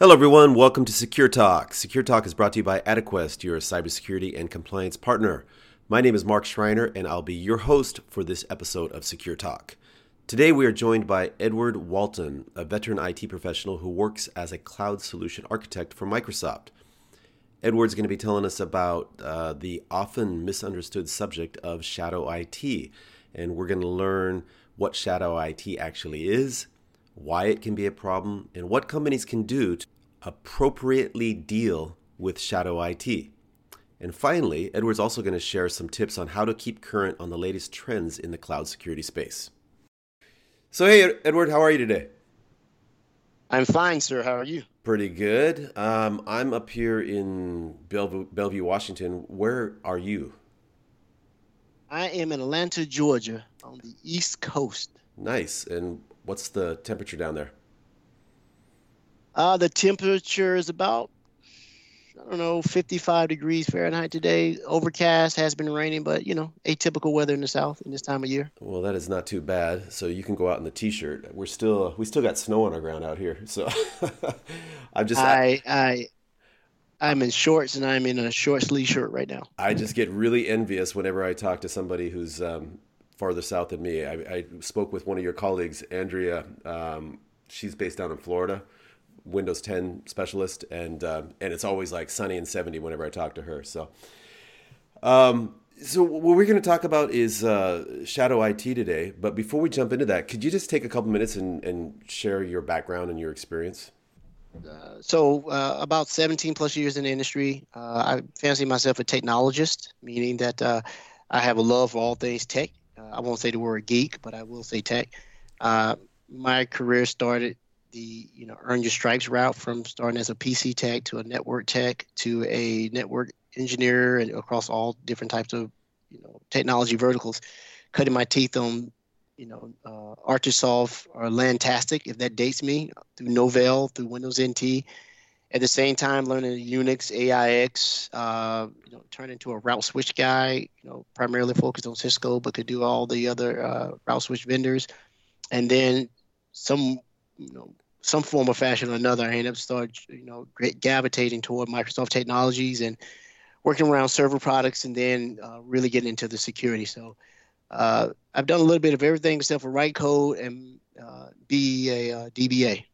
Hello, everyone. Welcome to Secure Talk. Secure Talk is brought to you by Adequest, your cybersecurity and compliance partner. My name is Mark Schreiner, and I'll be your host for this episode of Secure Talk. Today, we are joined by Edward Walton, a veteran IT professional who works as a cloud solution architect for Microsoft. Edward's going to be telling us about uh, the often misunderstood subject of shadow IT, and we're going to learn what shadow IT actually is why it can be a problem, and what companies can do to appropriately deal with shadow IT. And finally, Edward's also going to share some tips on how to keep current on the latest trends in the cloud security space. So, hey, Edward, how are you today? I'm fine, sir. How are you? Pretty good. Um, I'm up here in Bellevue, Bellevue, Washington. Where are you? I am in Atlanta, Georgia, on the East Coast. Nice. And What's the temperature down there? Uh, the temperature is about, I don't know, 55 degrees Fahrenheit today. Overcast, has been raining, but, you know, atypical weather in the South in this time of year. Well, that is not too bad. So you can go out in the t-shirt. We're still, we still got snow on our ground out here. So I'm just, I, I, I'm in shorts and I'm in a short sleeve shirt right now. I just get really envious whenever I talk to somebody who's um, farther south than me. I, I, spoke with one of your colleagues, Andrea. Um, she's based down in Florida, Windows 10 specialist, and um, and it's always like sunny and 70 whenever I talk to her. So, um, so what we're going to talk about is uh, Shadow IT today. But before we jump into that, could you just take a couple minutes and, and share your background and your experience? Uh, so uh, about 17 plus years in the industry. Uh, I fancy myself a technologist, meaning that uh, I have a love for all things tech. Uh, I won't say the word geek, but I will say tech. Uh, my career started the you know earn your stripes route from starting as a PC tech to a network tech to a network engineer and across all different types of you know technology verticals, cutting my teeth on you know uh, or Lantastic if that dates me through Novell through Windows NT at the same time learning Unix, AIX, uh, you know, turn into a route switch guy, you know, primarily focused on Cisco, but could do all the other uh, route switch vendors. And then some, you know, some form of fashion or another, I ended up start, you know, gravitating toward Microsoft technologies and working around server products and then uh, really getting into the security. So uh, I've done a little bit of everything except for write code and uh, be a uh, DBA.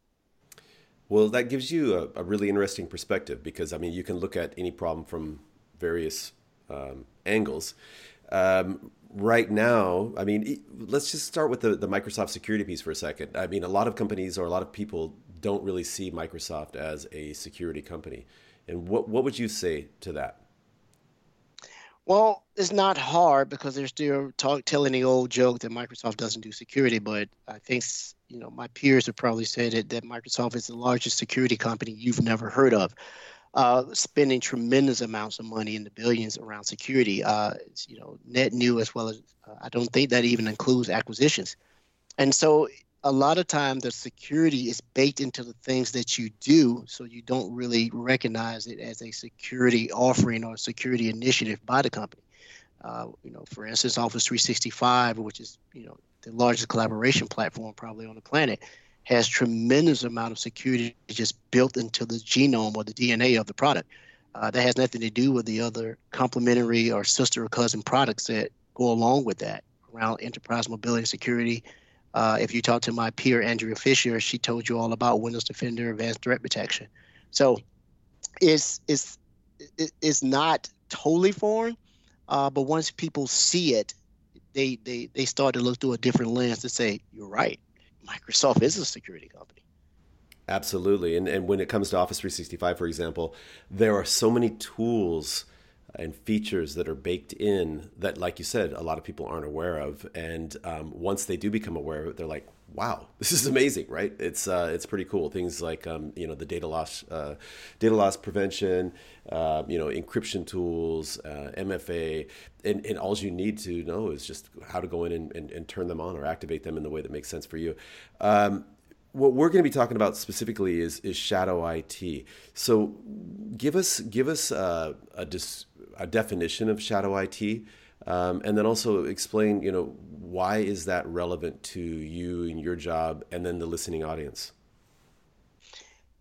Well, that gives you a, a, really interesting perspective because I mean, you can look at any problem from various um, angles. Um, right now, I mean, let's just start with the, the Microsoft security piece for a second. I mean, a lot of companies or a lot of people don't really see Microsoft as a security company. And what, what would you say to that? Well, it's not hard because they're still talk, telling the old joke that Microsoft doesn't do security. But I think you know my peers have probably said it, that Microsoft is the largest security company you've never heard of, uh, spending tremendous amounts of money in the billions around security. Uh, you know, net new as well as uh, I don't think that even includes acquisitions. And so a lot of time the security is baked into the things that you do so you don't really recognize it as a security offering or security initiative by the company. Uh, you know for instance office 365 which is you know the largest collaboration platform probably on the planet has tremendous amount of security just built into the genome or the dna of the product. Uh, that has nothing to do with the other complementary or sister or cousin products that go along with that around enterprise mobility security uh, if you talk to my peer Andrea Fisher, she told you all about Windows Defender Advanced Threat Protection. So it's it's it's not totally foreign, uh, but once people see it, they they they start to look through a different lens to say, "You're right, Microsoft is a security company." Absolutely, and and when it comes to Office 365, for example, there are so many tools and features that are baked in that, like you said, a lot of people aren't aware of. And um, once they do become aware of it, they're like, wow, this is amazing, right? It's uh, it's pretty cool. Things like um, you know the data loss, uh, data loss prevention, uh, you know encryption tools, uh, MFA, and, and all you need to know is just how to go in and, and, and, turn them on or activate them in the way that makes sense for you. Um, what we're going to be talking about specifically is is shadow IT. So, give us give us uh, a, dis, a definition of shadow IT. Um, and then also explain, you know, why is that relevant to you and your job, and then the listening audience.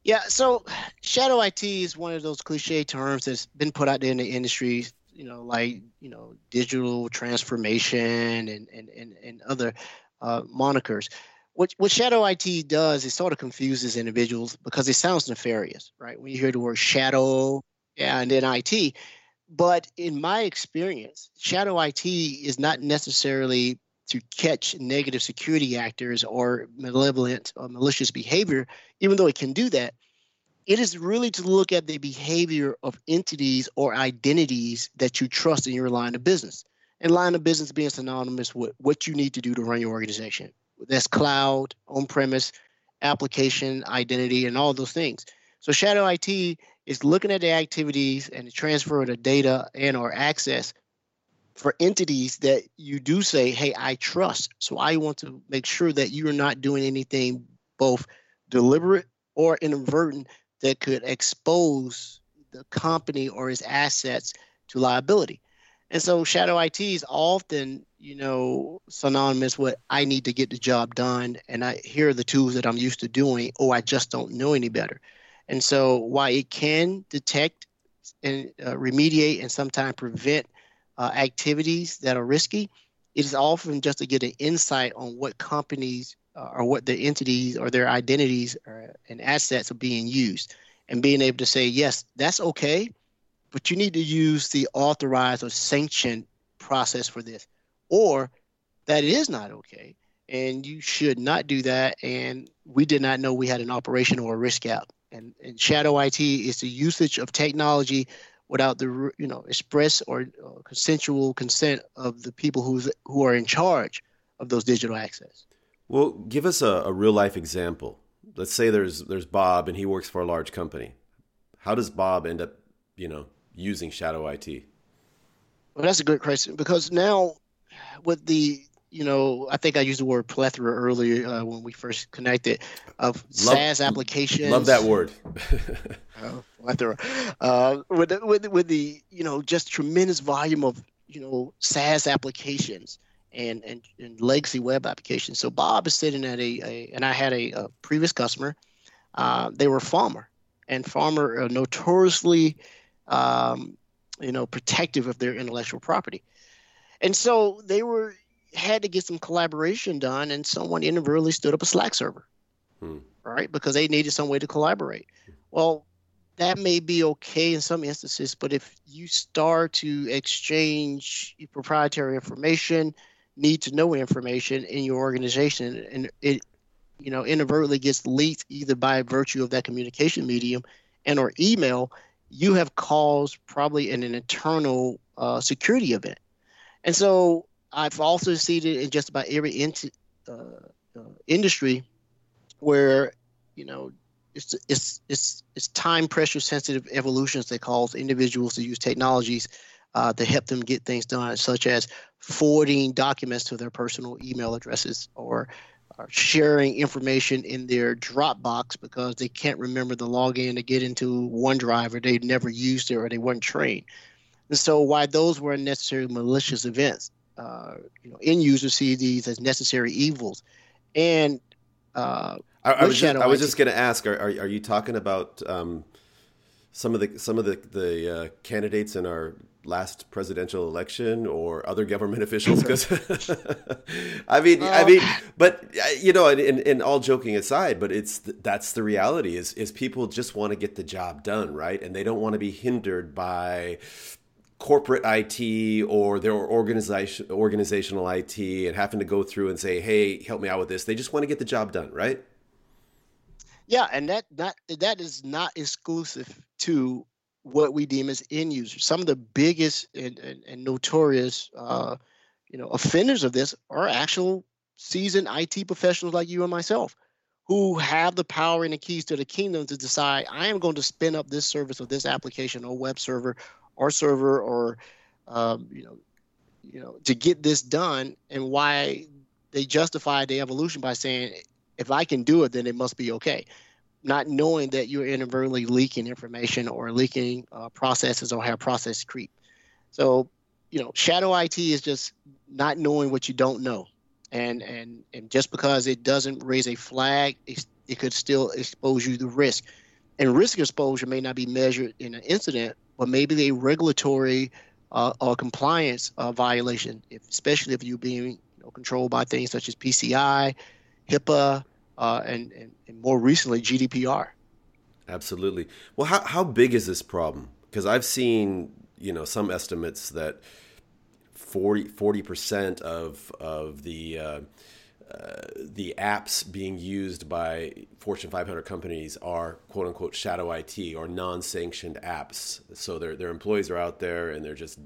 Yeah, so shadow IT is one of those cliche terms that's been put out there in the industry, you know, like you know, digital transformation and and and, and other uh, monikers. What what shadow IT does is sort of confuses individuals because it sounds nefarious, right? When you hear the word shadow, and then IT, but in my experience, shadow IT is not necessarily to catch negative security actors or malevolent or malicious behavior, even though it can do that. It is really to look at the behavior of entities or identities that you trust in your line of business. And line of business being synonymous with what you need to do to run your organization. That's cloud, on premise, application, identity, and all those things. So shadow IT is looking at the activities and the transfer of the data and or access for entities that you do say, hey, I trust. So I want to make sure that you're not doing anything both deliberate or inadvertent that could expose the company or its assets to liability. And so shadow IT is often, you know, synonymous with I need to get the job done and I here are the tools that I'm used to doing, or I just don't know any better. And so, while it can detect and uh, remediate and sometimes prevent uh, activities that are risky, it is often just to get an insight on what companies uh, or what the entities or their identities or, and assets are being used, and being able to say, yes, that's okay, but you need to use the authorized or sanctioned process for this, or that is not okay, and you should not do that. And we did not know we had an operation or a risk gap and, and shadow IT is the usage of technology without the you know express or, or consensual consent of the people who's who are in charge of those digital access. Well, give us a, a real life example. Let's say there's there's Bob and he works for a large company. How does Bob end up, you know, using shadow IT? Well, that's a good question because now with the you know, I think I used the word plethora earlier uh, when we first connected of love, SaaS applications. Love that word. uh, plethora. Uh, with, the, with, with the, you know, just tremendous volume of, you know, SaaS applications and, and, and legacy web applications. So Bob is sitting at a, a and I had a, a previous customer. Uh, they were pharma, and pharma notoriously, um, you know, protective of their intellectual property. And so they were had to get some collaboration done, and someone inadvertently stood up a Slack server, hmm. right? Because they needed some way to collaborate. Well, that may be okay in some instances, but if you start to exchange proprietary information, need to know information in your organization, and it, you know, inadvertently gets leaked either by virtue of that communication medium and or email, you have caused probably an, an internal uh, security event. And so I've also seen it in just about every uh, uh, industry where you know it's it's it's it's time pressure sensitive evolutions that cause individuals to use technologies uh, to help them get things done, such as forwarding documents to their personal email addresses or, or sharing information in their Dropbox because they can't remember the login to get into OneDrive or they never used it or they weren't trained. And so, why those were necessary malicious events, uh, you know, end users see these as necessary evils. And uh, I, I was just, I was just going to ask: are, are, are you talking about um, some of the some of the the uh, candidates in our last presidential election or other government officials? Because I mean, I mean, but uh, you know, and, and, and, all joking aside, but it's that's the reality is is people just want to get the job done, right? And they don't want to be hindered by corporate IT or their organization organizational IT and having to go through and say, "Hey, help me out with this." They just want to get the job done, right? Yeah, and that that that is not exclusive to what we deem as end users. Some of the biggest and, and, and notorious, uh, you know, offenders of this are actual seasoned IT professionals like you and myself who have the power and the keys to the kingdom to decide I am going to spin up this service or this application or web server or server or um, you know you know to get this done and why they justify the evolution by saying if I can do it then it must be okay. Not knowing that you're inadvertently leaking information or leaking uh, processes or have process creep. So you know shadow IT is just not knowing what you don't know. And and and just because it doesn't raise a flag, it, it could still expose you to risk. And risk exposure may not be measured in an incident, but maybe a regulatory uh, or compliance uh, violation, if, especially if you're being you know, controlled by things such as PCI, HIPAA, uh, and, and, and more recently GDPR. Absolutely. Well, how, how big is this problem? Because I've seen you know some estimates that 40 percent of of the uh, the apps being used by Fortune 500 companies are quote unquote shadow IT or non-sanctioned apps. So their their employees are out there and they're just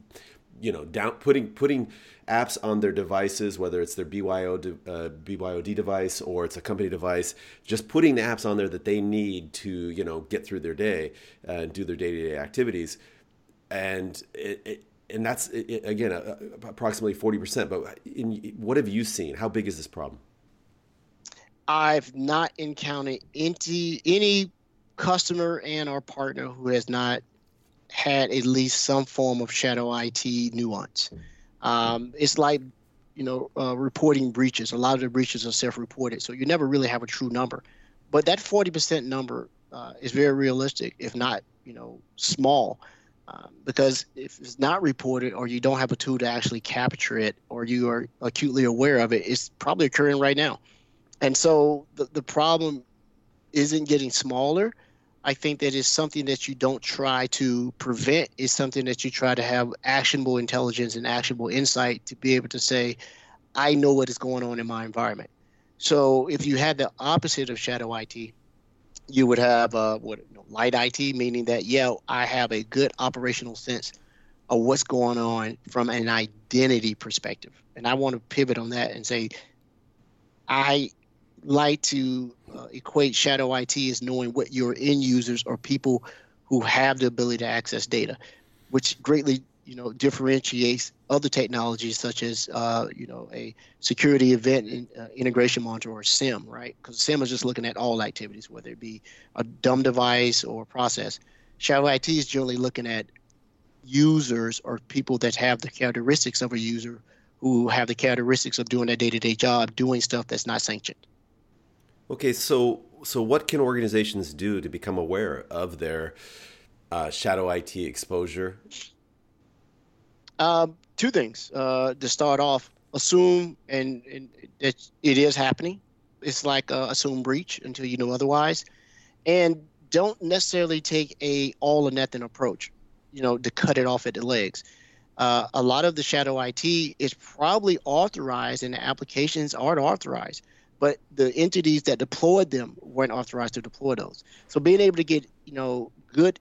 you know down putting putting apps on their devices, whether it's their BYO uh, BYOD device or it's a company device, just putting the apps on there that they need to you know get through their day and do their day to day activities. And it, it and that's again approximately 40% but in, what have you seen? How big is this problem? I've not encountered any any customer and our partner who has not had at least some form of shadow it nuance. Um, it's like you know uh, reporting breaches. A lot of the breaches are self-reported so you never really have a true number. But that 40% number uh, is very realistic if not you know small um, because if it's not reported or you don't have a tool to actually capture it or you are acutely aware of it, it's probably occurring right now. And so the, the problem isn't getting smaller. I think that is something that you don't try to prevent, is something that you try to have actionable intelligence and actionable insight to be able to say, I know what is going on in my environment. So if you had the opposite of shadow IT, you would have uh, what you know, light IT, meaning that yeah, I have a good operational sense of what's going on from an identity perspective, and I want to pivot on that and say I like to uh, equate shadow IT as knowing what your end users or people who have the ability to access data, which greatly you know differentiates other technologies such as uh, you know a security event in, uh, integration monitor or SIEM, right? Because SIEM is just looking at all activities, whether it be a dumb device or process. Shadow IT is generally looking at users or people that have the characteristics of a user who have the characteristics of doing a day-to-day job, doing stuff that's not sanctioned. Okay, so so what can organizations do to become aware of their uh, shadow IT exposure um, two things. Uh, to start off, assume and, and that it is happening. It's like uh, assume breach until you know otherwise, and don't necessarily take a all or nothing approach. You know, to cut it off at the legs. Uh, a lot of the shadow IT is probably authorized, and the applications aren't authorized, but the entities that deployed them weren't authorized to deploy those. So being able to get you know good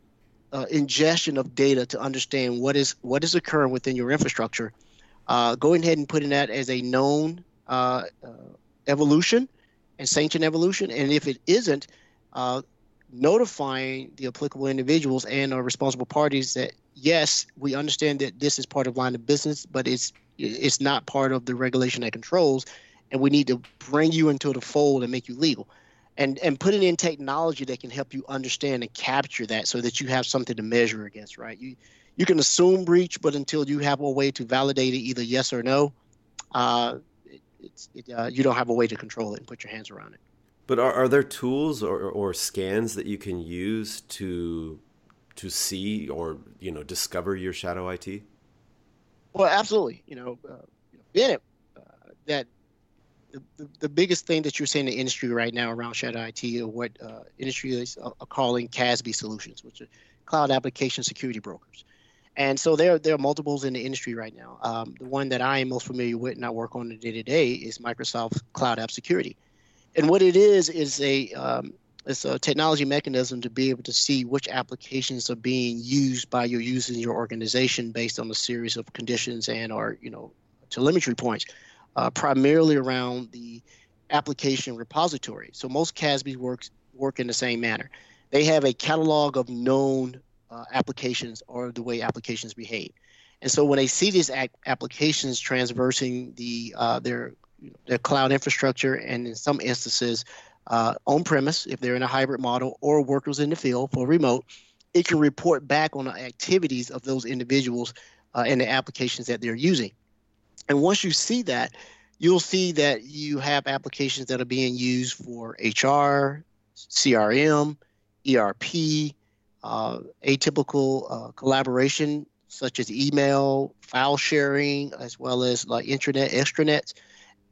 uh, ingestion of data to understand what is what is occurring within your infrastructure. Uh, going ahead and putting that as a known uh, uh evolution and sanctioned evolution, and if it isn't, uh, notifying the applicable individuals and or responsible parties that yes, we understand that this is part of line of business, but it's it's not part of the regulation that controls, and we need to bring you into the fold and make you legal and and putting in technology that can help you understand and capture that so that you have something to measure against right you you can assume breach but until you have a way to validate it either yes or no uh, it, it's it, uh, you don't have a way to control it and put your hands around it but are, are there tools or, or scans that you can use to to see or you know discover your shadow IT? Well, absolutely. You know, uh, in it, uh, that the, biggest thing that you're seeing in the industry right now around shadow IT or what uh, industry is uh, calling CASB solutions, which are cloud application security brokers. And so there, there are multiples in the industry right now. Um, the one that I am most familiar with and I work on day to day is Microsoft Cloud App Security. And what it is is a um, it's a technology mechanism to be able to see which applications are being used by your users in your organization based on a series of conditions and or you know telemetry points uh, primarily around the application repository. So most CASBs works work in the same manner. They have a catalog of known uh, applications or the way applications behave. And so when they see these applications transversing the uh, their their cloud infrastructure and in some instances uh, on premise if they're in a hybrid model or workers in the field for remote, it can report back on the activities of those individuals uh, and the applications that they're using. And once you see that, you'll see that you have applications that are being used for HR, CRM, ERP, uh, atypical uh, collaboration such as email, file sharing, as well as like intranet, extranets,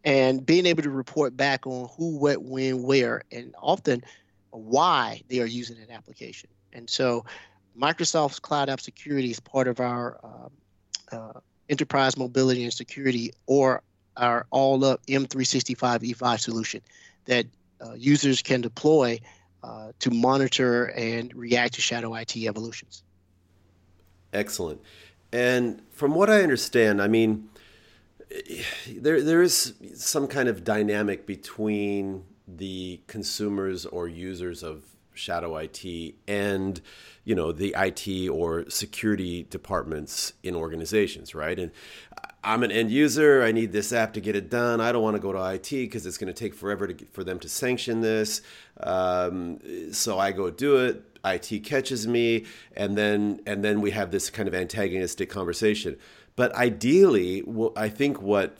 and being able to report back on who, what, when, where, and often why they are using an application. And so Microsoft's Cloud App Security is part of our uh, uh, enterprise mobility and security or our all up M365 E5 solution that uh, users can deploy uh, to monitor and react to shadow IT evolutions. Excellent. And from what I understand, I mean, there there is some kind of dynamic between the consumers or users of shadow IT and you know the IT or security departments in organizations, right? And I'm an end user. I need this app to get it done. I don't want to go to IT because it's going to take forever to, for them to sanction this. Um, so I go do it. IT catches me, and then and then we have this kind of antagonistic conversation. But ideally, I think what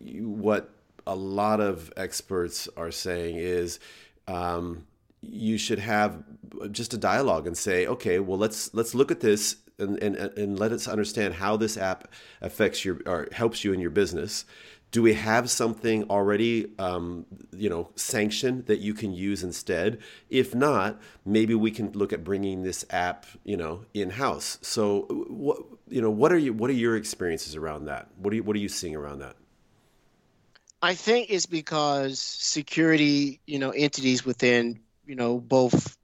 what a lot of experts are saying is um, you should have just a dialogue and say, okay, well let's let's look at this and, and, and let us understand how this app affects your or helps you in your business. Do we have something already, um, you know, sanctioned that you can use instead? If not, maybe we can look at bringing this app, you know, in house. So, what you know, what are you, what are your experiences around that? What are you, what are you seeing around that? I think it's because security, you know, entities within, you know, both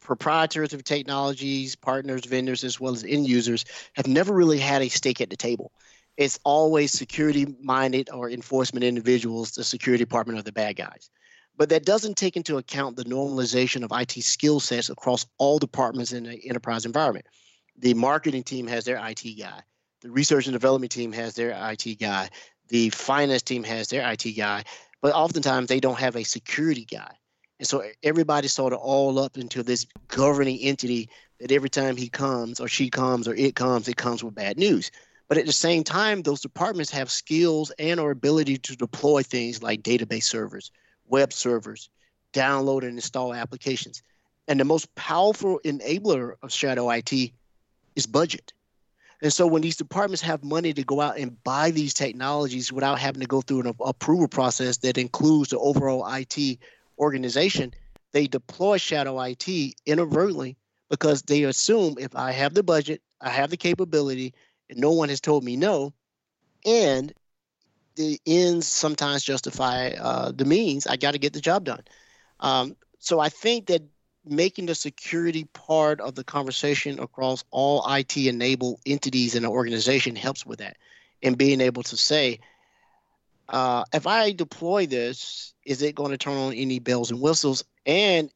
proprietors of technologies, partners, vendors, as well as end users have never really had a stake at the table. It's always security minded or enforcement individuals, the security department are the bad guys. But that doesn't take into account the normalization of IT skill sets across all departments in the enterprise environment. The marketing team has their IT guy, the research and development team has their IT guy, the finance team has their IT guy, but oftentimes they don't have a security guy. And so everybody sort of all up into this governing entity that every time he comes or she comes or it comes, it comes with bad news. But at the same time, those departments have skills and or ability to deploy things like database servers, web servers, download and install applications. And the most powerful enabler of shadow IT is budget. And so when these departments have money to go out and buy these technologies without having to go through an approval process that includes the overall IT organization, they deploy shadow IT inadvertently because they assume if I have the budget, I have the capability, and no one has told me no, and the ends sometimes justify uh, the means, I got to get the job done. Um, so I think that making the security part of the conversation across all IT enabled entities in an organization helps with that. And being able to say, uh, if I deploy this, is it going to turn on any bells and whistles? And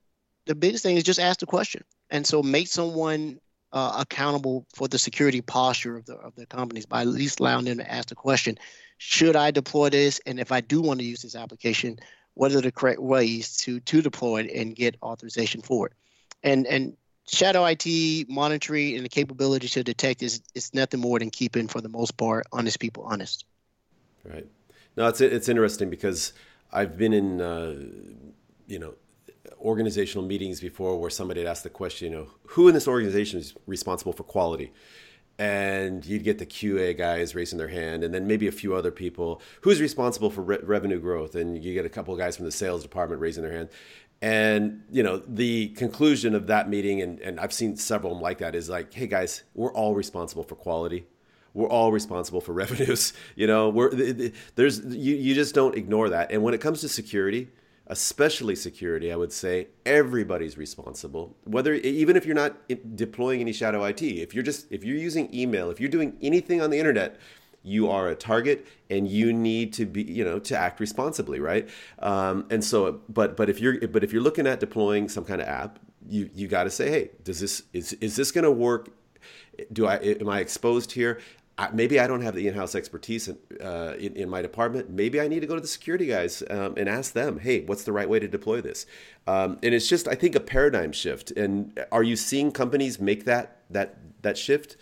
the biggest thing is just ask the question. And so make someone uh, accountable for the security posture of the of the companies by at least allowing them to ask the question: Should I deploy this? And if I do want to use this application, what are the correct ways to to deploy it and get authorization for it? And and shadow IT monitoring and the capability to detect is is nothing more than keeping, for the most part, honest people honest. Right. No, it's it's interesting because I've been in uh, you know organizational meetings before where somebody had asked the question, you know, who in this organization is responsible for quality? and you'd get the QA guys raising their hand, and then maybe a few other people. Who's responsible for re- revenue growth? And you get a couple of guys from the sales department raising their hand. And you know the conclusion of that meeting, and, and I've seen several of them like that, is like, hey guys, we're all responsible for quality. We're all responsible for revenues. You know, we're there's you, you just don't ignore that. And when it comes to security, especially security, I would say everybody's responsible. Whether even if you're not deploying any shadow IT, if you're just if you're using email, if you're doing anything on the internet, you are a target and you need to be you know to act responsibly right um, and so but but if you're but if you're looking at deploying some kind of app you you got to say hey does this is is this going to work do i am i exposed here Maybe I don't have the in-house expertise in, uh, in, in, my department. Maybe I need to go to the security guys um, and ask them, "Hey, what's the right way to deploy this?" Um, and it's just, I think, a paradigm shift. And are you seeing companies make that that that shift?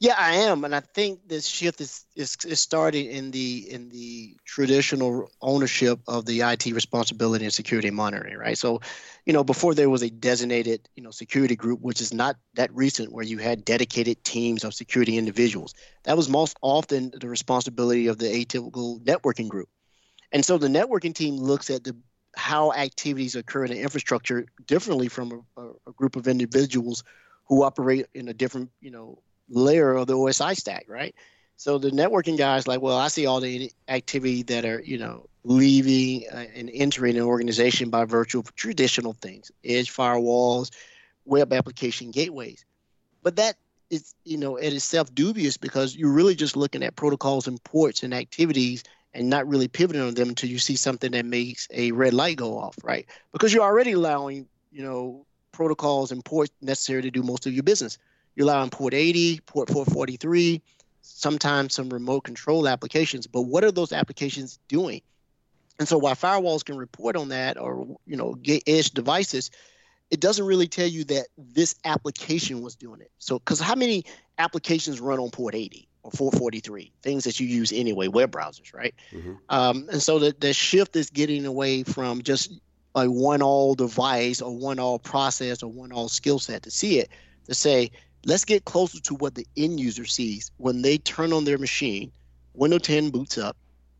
Yeah, I am, and I think this shift is, is is starting in the in the traditional ownership of the IT responsibility and security monitoring, right? So, you know, before there was a designated you know security group, which is not that recent, where you had dedicated teams of security individuals. That was most often the responsibility of the atypical networking group, and so the networking team looks at the how activities occur in the infrastructure differently from a, a group of individuals who operate in a different you know layer of the OSI stack, right? So the networking guys like, well, I see all the activity that are, you know, leaving uh, and entering an organization by virtue of traditional things, edge firewalls, web application gateways. But that is, you know, it is self dubious because you're really just looking at protocols and ports and activities and not really pivoting on them until you see something that makes a red light go off, right? Because you're already allowing, you know, protocols and ports necessary to do most of your business. You allow on port 80, port 443, sometimes some remote control applications. But what are those applications doing? And so while firewalls can report on that or you know get edge devices, it doesn't really tell you that this application was doing it. So because how many applications run on port 80 or 443? Things that you use anyway, web browsers, right? Mm-hmm. Um, and so the, the shift is getting away from just a one all device or one all process or one all skill set to see it to say let's get closer to what the end user sees when they turn on their machine. Windows 10 boots up.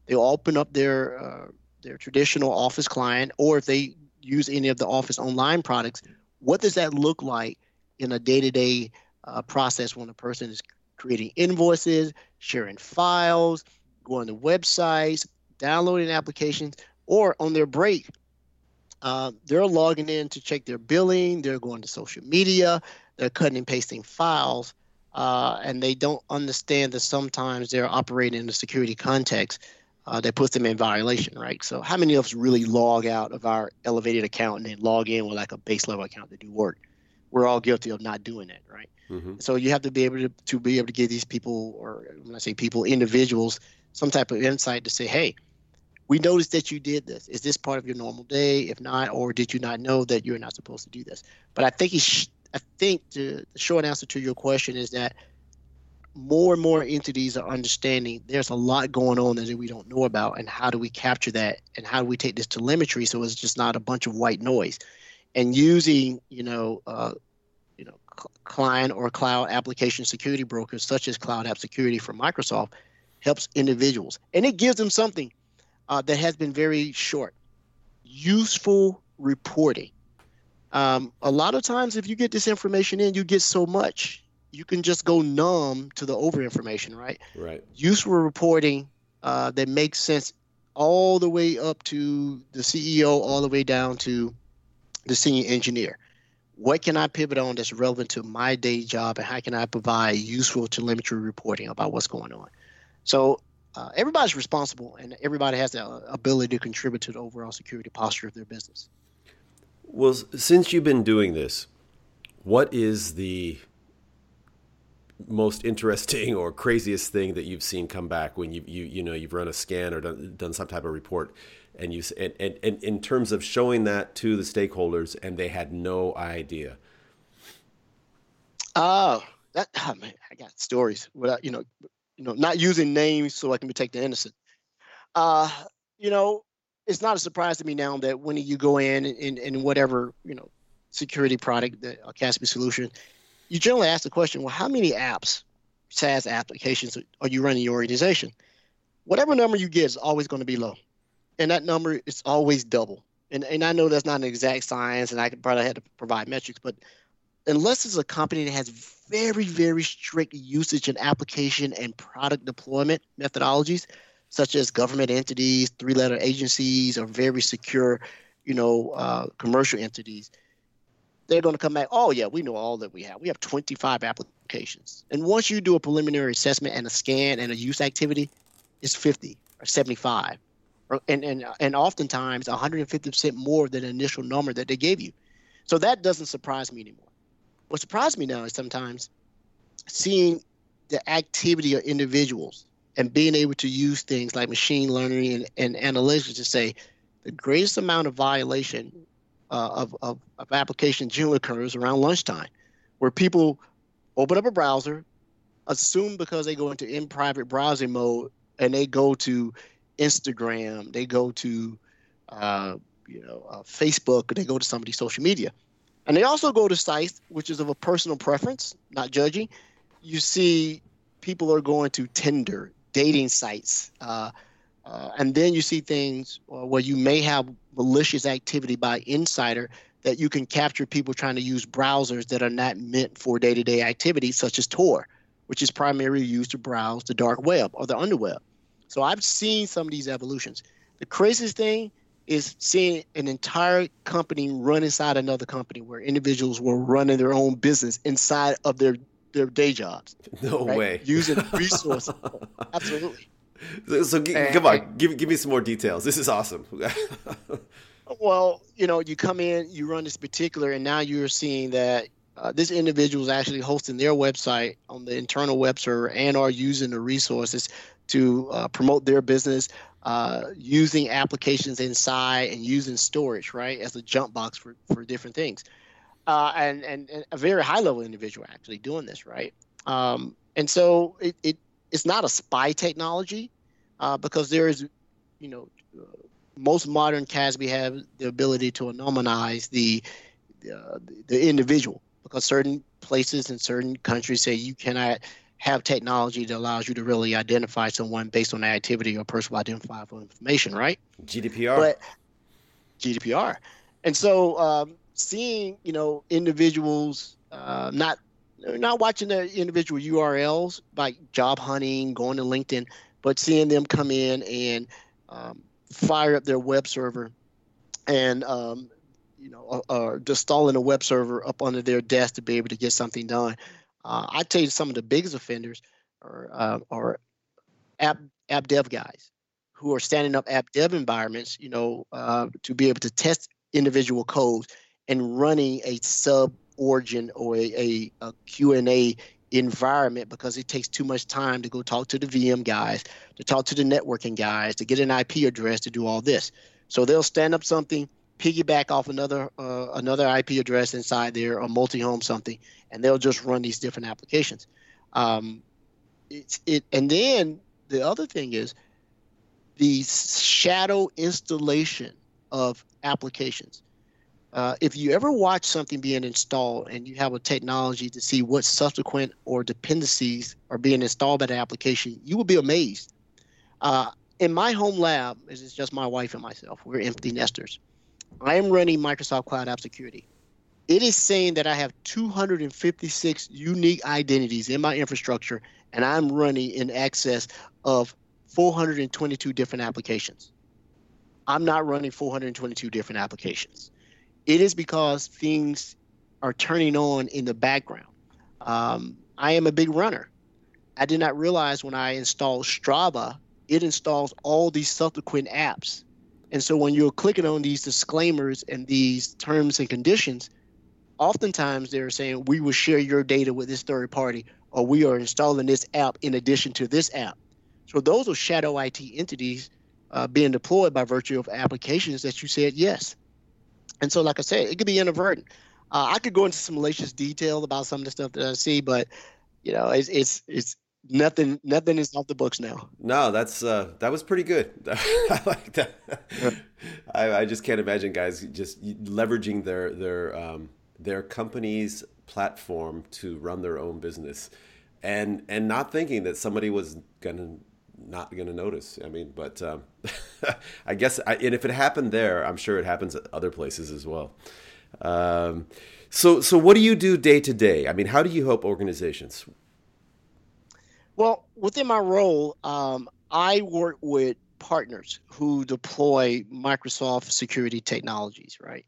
They open up their uh, their traditional Office client, or if they use any of the Office online products, what does that look like in a day-to-day uh, process when a person is creating invoices, sharing files, going to websites, downloading applications, or on their break, uh, they're logging in to check their billing, they're going to social media, they're cutting and pasting files, uh, and they don't understand that sometimes they're operating in a security context uh, that puts them in violation, right? So, how many of us really log out of our elevated account and then log in with like a base level account to do work? We're all guilty of not doing that, right? Mm-hmm. So you have to be able to, to be able to give these people, or when I say people, individuals, some type of insight to say, hey, we noticed that you did this. Is this part of your normal day? If not, or did you not know that you're not supposed to do this? But I think he sh- I think the, short answer to your question is that more and more entities are understanding there's a lot going on that we don't know about, and how do we capture that, and how do we take this telemetry so it's just not a bunch of white noise, and using you know uh, you know client or cloud application security brokers such as Cloud App Security from Microsoft helps individuals, and it gives them something uh, that has been very short, useful reporting um, a lot of times, if you get this information in, you get so much, you can just go numb to the over information, right? Right. Useful reporting uh, that makes sense all the way up to the CEO, all the way down to the senior engineer. What can I pivot on that's relevant to my day job, and how can I provide useful telemetry reporting about what's going on? So uh, everybody's responsible, and everybody has the ability to contribute to the overall security posture of their business. Well, since you've been doing this, what is the most interesting or craziest thing that you've seen come back when you you you know you've run a scan or done, done some type of report and you and, and, and in terms of showing that to the stakeholders and they had no idea oh that oh man i got stories without you know you know not using names so i can protect the innocent uh you know it's not a surprise to me now that when you go in in, in whatever you know security product, the a CASB solution, you generally ask the question, well, how many apps, SaaS applications, are you running your organization? Whatever number you get is always going to be low, and that number is always double. And and I know that's not an exact science, and I could probably have to provide metrics, but unless it's a company that has very very strict usage and application and product deployment methodologies such as government entities, three-letter agencies, or very secure, you know, uh, commercial entities, they're going to come back. Oh yeah, we know all that we have. We have 25 applications. And once you do a preliminary assessment and a scan and a use activity, it's 50 or 75, or, and, and, and oftentimes 150% more than the initial number that they gave you. So that doesn't surprise me anymore. What surprised me now is sometimes seeing the activity of individuals and being able to use things like machine learning and, and analytics to say the greatest amount of violation uh, of, of, of application generally occurs around lunchtime, where people open up a browser, assume because they go into in private browsing mode and they go to Instagram, they go to uh, you know uh, Facebook, they go to somebody's social media, and they also go to sites which is of a personal preference, not judging. You see, people are going to Tinder, dating sites. Uh, uh, and then you see things uh, where you may have malicious activity by insider that you can capture people trying to use browsers that are not meant for day-to-day activities, such as Tor, which is primarily used to browse the dark web or the underweb. So I've seen some of these evolutions. The craziest thing is seeing an entire company run inside another company where individuals were running their own business inside of their their day jobs. No right? way. Using resources. Absolutely. So, so and, come on, give give me some more details. This is awesome. well, you know, you come in, you run this particular, and now you're seeing that uh, this individual is actually hosting their website on the internal web server and are using the resources to uh, promote their business, uh, using applications inside and using storage, right, as a jump box for, for different things. Uh, and, and, and, a very high level individual actually doing this, right? Um, and so it, it, it's not a spy technology uh, because there is, you know, most modern CASB have the ability to anonymize the, uh, the individual because certain places and certain countries say you cannot have technology that allows you to really identify someone based on the activity or personal identifiable information, right? GDPR. But GDPR. And so um, seeing, you know, individuals uh, not not watching the individual URLs like job hunting, going to LinkedIn, but seeing them come in and um, fire up their web server and um, you know, or, uh, installing a web server up under their desk to be able to get something done. Uh, I tell you, some of the biggest offenders are, uh, are app app dev guys who are standing up app dev environments, you know, uh, to be able to test individual codes and running a sub origin or a, a, a Q&A environment because it takes too much time to go talk to the VM guys, to talk to the networking guys, to get an IP address to do all this. So they'll stand up something, piggyback off another uh, another IP address inside there, a multi-home something, and they'll just run these different applications. Um, it's it, and then the other thing is the shadow installation of applications. Uh, if you ever watch something being installed and you have a technology to see what subsequent or dependencies are being installed by the application, you will be amazed. Uh, in my home lab, it's just my wife and myself. We're empty nesters. I am running Microsoft Cloud App Security. It is saying that I have 256 unique identities in my infrastructure, and I'm running in excess of 422 different applications. I'm not running 422 different applications it is because things are turning on in the background. Um, I am a big runner. I did not realize when I installed Strava, it installs all these subsequent apps. And so when you're clicking on these disclaimers and these terms and conditions, oftentimes they're saying we will share your data with this third party or we are installing this app in addition to this app. So those are shadow IT entities uh, being deployed by virtue of applications that you said yes. And so, like I said, it could be inadvertent. Uh, I could go into some malicious detail about some of the stuff that I see, but you know, it's it's it's nothing nothing is off the books now. No, that's uh, that was pretty good. I like that. I, I, just can't imagine guys just leveraging their their um, their company's platform to run their own business, and and not thinking that somebody was gonna not going to notice. I mean, but um, I guess, I, and if it happened there, I'm sure it happens at other places as well. Um, so, so what do you do day to day? I mean, how do you help organizations? Well, within my role, um, I work with partners who deploy Microsoft security technologies, right,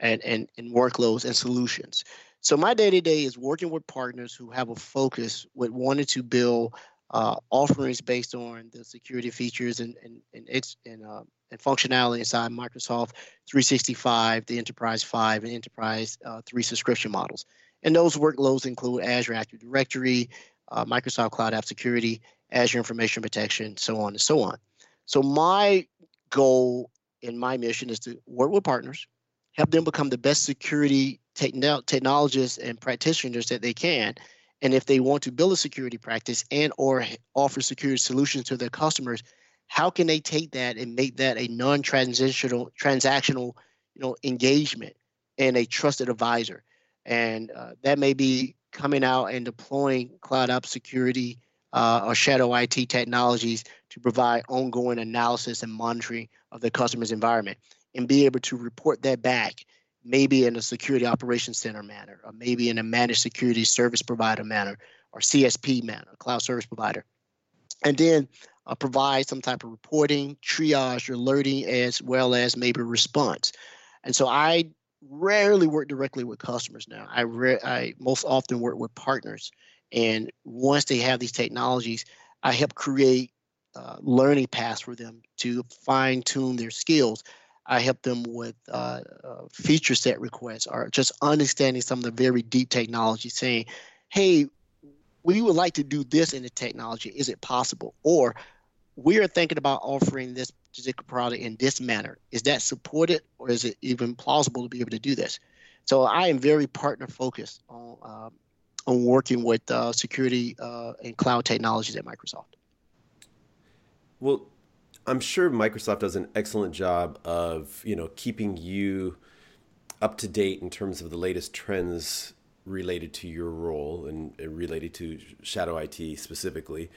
and and and workloads and solutions. So my day to day is working with partners who have a focus with wanting to build uh, offerings based on the security features and and and, and, uh, and functionality inside Microsoft 365, the Enterprise 5, and Enterprise uh, 3 subscription models. And those workloads include Azure Active Directory, uh, Microsoft Cloud App Security, Azure Information Protection, so on and so on. So my goal and my mission is to work with partners, help them become the best security technologists and practitioners that they can. And if they want to build a security practice and or offer security solutions to their customers, how can they take that and make that a non-transitional transactional you know engagement and a trusted advisor and uh, that may be coming out and deploying cloud app security uh, or shadow IT technologies to provide ongoing analysis and monitoring of the customer's environment and be able to report that back, maybe in a security operations center manner, or maybe in a managed security service provider manner, or CSP manner, cloud service provider. And then uh, provide some type of reporting, triage, alerting, as well as maybe response. And so I rarely work directly with customers now. I re- I most often work with partners, and once they have these technologies, I help create uh, learning paths for them to fine tune their skills. I help them with uh, uh, feature set requests or just understanding some of the very deep technology, saying, "Hey, we would like to do this in the technology. Is it possible?" Or we are thinking about offering this particular product in this manner. Is that supported or is it even plausible to be able to do this? So I am very partner focused on um, on working with uh, security uh, and cloud technologies at Microsoft. Well, I'm sure Microsoft does an excellent job of you know keeping you up to date in terms of the latest trends related to your role and, and related to Shadow IT specifically.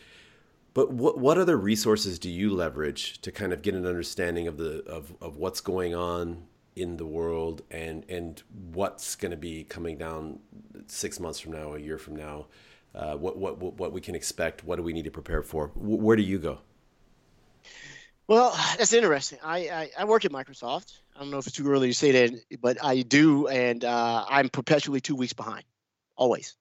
But what what other resources do you leverage to kind of get an understanding of the of, of what's going on in the world and and what's going to be coming down six months from now, a year from now? Uh, what, what what we can expect? What do we need to prepare for? Where do you go? Well, that's interesting. I, I, I, work at Microsoft. I don't know if it's too early to say that, but I do, and uh, I'm perpetually two weeks behind, always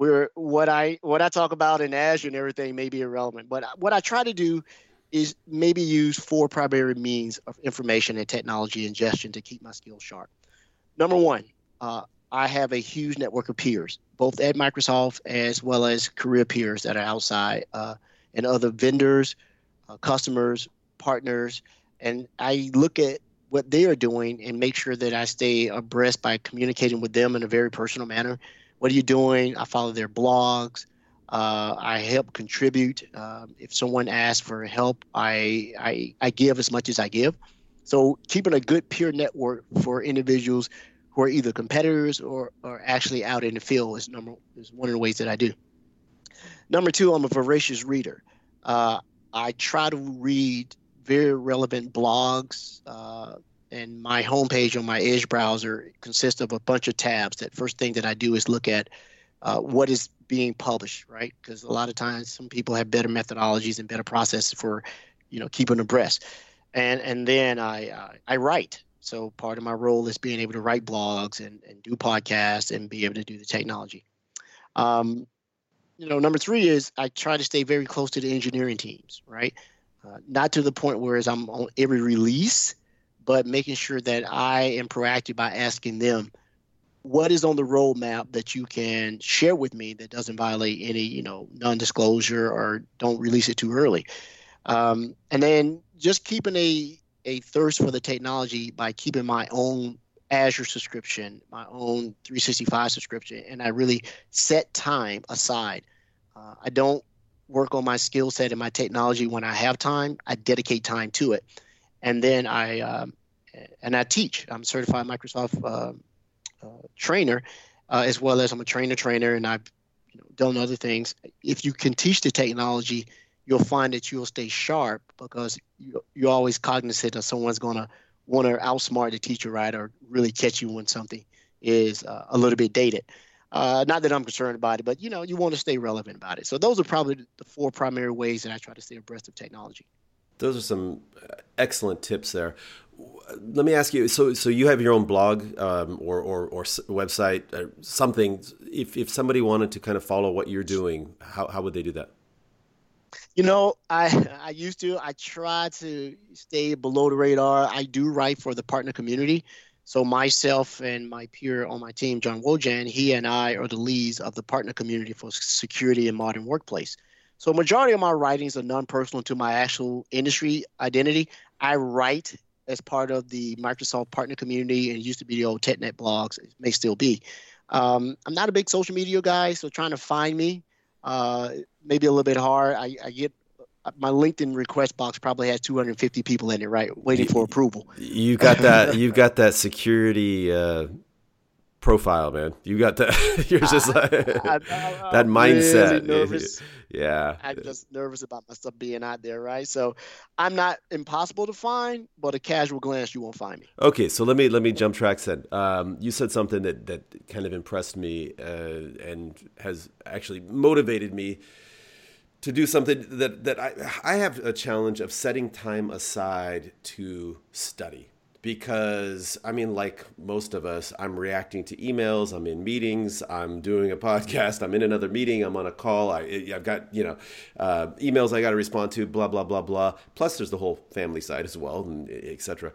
where what I what I talk about in Azure and everything may be irrelevant. But what I try to do is maybe use four primary means of information and technology ingestion to keep my skills sharp. Number one, uh, I have a huge network of peers, both at Microsoft as well as career peers that are outside uh, and other vendors, uh, customers, partners, and I look at what they are doing and make sure that I stay abreast by communicating with them in a very personal manner what are you doing? I follow their blogs. Uh, I help contribute. Uh, if someone asks for help, I, I, I give as much as I give. So keeping a good peer network for individuals who are either competitors or, are actually out in the field is number is one of the ways that I do. Number two, I'm a voracious reader. Uh, I try to read very relevant blogs, uh, and my homepage on my Edge browser consists of a bunch of tabs. That first thing that I do is look at uh, what is being published, right? Because a lot of times some people have better methodologies and better processes for, you know, keeping abreast. And and then I uh, I write. So part of my role is being able to write blogs and, and do podcasts and be able to do the technology. Um, you know, number three is I try to stay very close to the engineering teams, right? Uh, not to the point where as I'm on every release, but making sure that I am proactive by asking them what is on the roadmap that you can share with me that doesn't violate any, you know, non-disclosure or don't release it too early. Um, and then just keeping a a thirst for the technology by keeping my own Azure subscription, my own 365 subscription, and I really set time aside. Uh, I don't work on my skill set and my technology when I have time. I dedicate time to it, and then I um, and I teach. I'm a certified Microsoft uh, uh, trainer, uh, as well as I'm a trainer trainer, and I've you know, done other things. If you can teach the technology, you'll find that you'll stay sharp because you, you're always cognizant that someone's going to want to outsmart the teacher, right, or really catch you when something is uh, a little bit dated. Uh, not that I'm concerned about it, but you know, you want to stay relevant about it. So those are probably the four primary ways that I try to stay abreast of technology. Those are some excellent tips there. Let me ask you. So, so you have your own blog um, or, or, or website, or uh, something. If if somebody wanted to kind of follow what you're doing, how how would they do that? You know, I I used to. I try to stay below the radar. I do write for the partner community. So myself and my peer on my team, John Wojan, he and I are the leads of the partner community for security and modern workplace. So majority of my writings are non-personal to my actual industry identity. I write as part of the Microsoft partner community and used to be the old TechNet blogs. It may still be. Um, I'm not a big social media guy, so trying to find me uh, maybe a little bit hard. I, I get my LinkedIn request box probably has 250 people in it, right, waiting for approval. You got that. you got that security uh, profile, man. You got that. You're just like that mindset. Really yeah, I'm just nervous about my stuff being out there, right? So I'm not impossible to find, but a casual glance, you won't find me. Okay, so let me let me jump tracks then. Um, you said something that that kind of impressed me uh, and has actually motivated me to do something that that I I have a challenge of setting time aside to study because I mean like most of us I'm reacting to emails I'm in meetings I'm doing a podcast I'm in another meeting I'm on a call I I've got you know uh, emails I got to respond to blah blah blah blah plus there's the whole family side as well and etc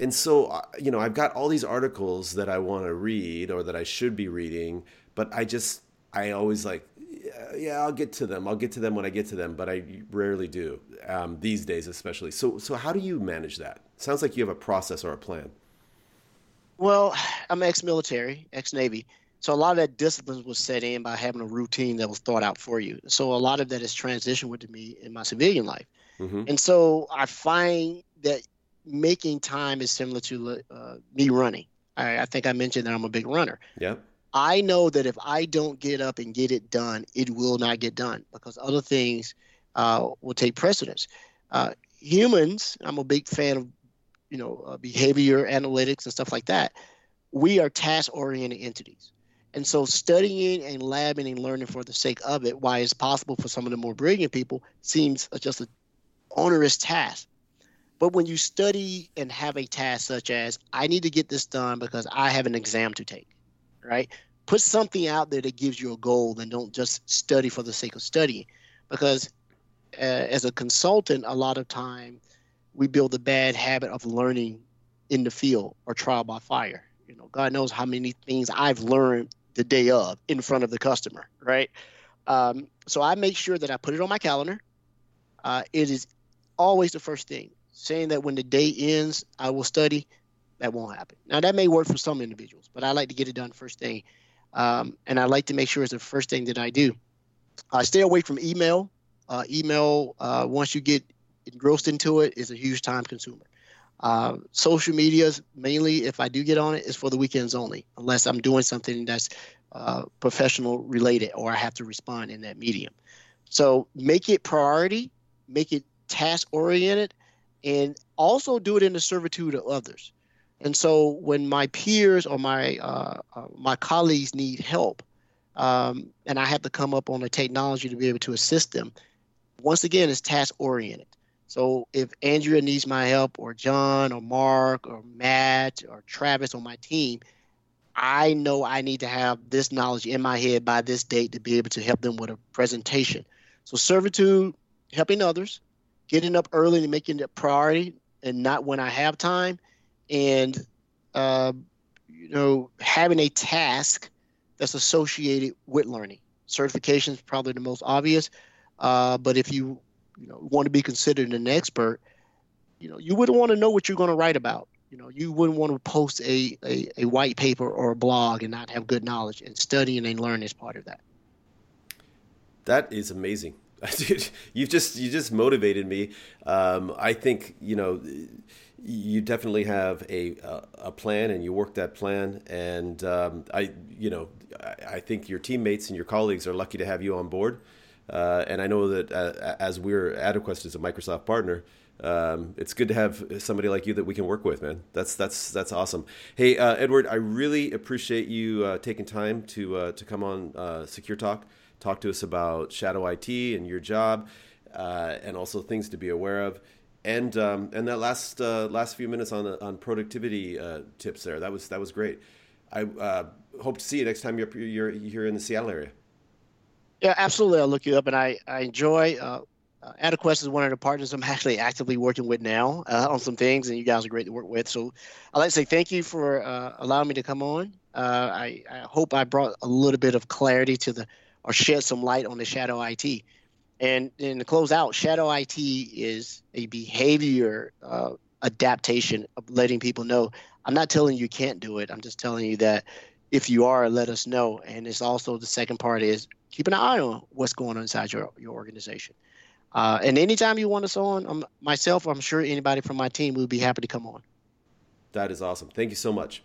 and so uh, you know I've got all these articles that I want to read or that I should be reading but I just I always like yeah, I'll get to them. I'll get to them when I get to them, but I rarely do um, these days, especially. So, so how do you manage that? Sounds like you have a process or a plan. Well, I'm ex-military, ex-Navy, so a lot of that discipline was set in by having a routine that was thought out for you. So a lot of that has transitioned with me in my civilian life, mm-hmm. and so I find that making time is similar to uh, me running. I, I think I mentioned that I'm a big runner. Yeah. I know that if I don't get up and get it done, it will not get done because other things uh, will take precedence. Uh, humans, I'm a big fan of, you know, uh, behavior analytics and stuff like that. We are task-oriented entities, and so studying and labbing and learning for the sake of it, why it's possible for some of the more brilliant people, seems just an onerous task. But when you study and have a task such as, I need to get this done because I have an exam to take right? Put something out there that gives you a goal and don't just study for the sake of studying. Because uh, as a consultant, a lot of time we build a bad habit of learning in the field or trial by fire. You know, God knows how many things I've learned the day of in front of the customer, right? Um, so I make sure that I put it on my calendar. Uh, it is always the first thing. Saying that when the day ends, I will study that won't happen. Now that may work for some individuals, but I like to get it done first thing, um, and I like to make sure it's the first thing that I do. I stay away from email. Uh, email uh, once you get engrossed into it is a huge time consumer. Uh, social medias mainly, if I do get on it, is for the weekends only, unless I'm doing something that's uh, professional related or I have to respond in that medium. So make it priority, make it task oriented, and also do it in the servitude of others. And so when my peers or my uh, uh, my colleagues need help, um, and I have to come up on the technology to be able to assist them, once again, it's task oriented. So if Andrea needs my help, or John, or Mark, or Matt, or Travis on my team, I know I need to have this knowledge in my head by this date to be able to help them with a presentation. So servitude, helping others, getting up early and making it a priority, and not when I have time and uh, you know having a task that's associated with learning. Certification is probably the most obvious, uh, but if you you know want to be considered an expert, you know you wouldn't want to know what you're going to write about. You know you wouldn't want to post a, a, a white paper or a blog and not have good knowledge. And studying and learning is part of that. That is amazing. you've just you just motivated me. Um, I think you know you definitely have a a plan and you work that plan and um, I you know I, I, think your teammates and your colleagues are lucky to have you on board uh, and I know that uh, as we're Adaquest as a Microsoft partner um, it's good to have somebody like you that we can work with man that's that's that's awesome hey uh, Edward I really appreciate you uh, taking time to uh, to come on uh, Secure Talk talk to us about Shadow IT and your job and also things to be aware of. And um, and that last last few minutes on on productivity tips there that was that was great. I hope to see you next time you're you're here in the Seattle area. Yeah, absolutely. I'll look you up, and I I enjoy. Uh, uh, Adaquest is one of the partners I'm actually actively working with now uh, on some things, and you guys are great to work with. So I'd like to say thank you for uh, allowing me to come on. Uh, I, I, hope I brought a little bit of clarity to the, or shed some light on the shadow IT. And, and to close out, shadow IT is a behavior uh, adaptation of letting people know. I'm not telling you can't do it. I'm just telling you that if you are, let us know. And it's also the second part is keep an eye on what's going on inside your, your organization. Uh, and anytime you want us on, um, myself, I'm sure anybody from my team would be happy to come on. That is awesome. Thank you so much.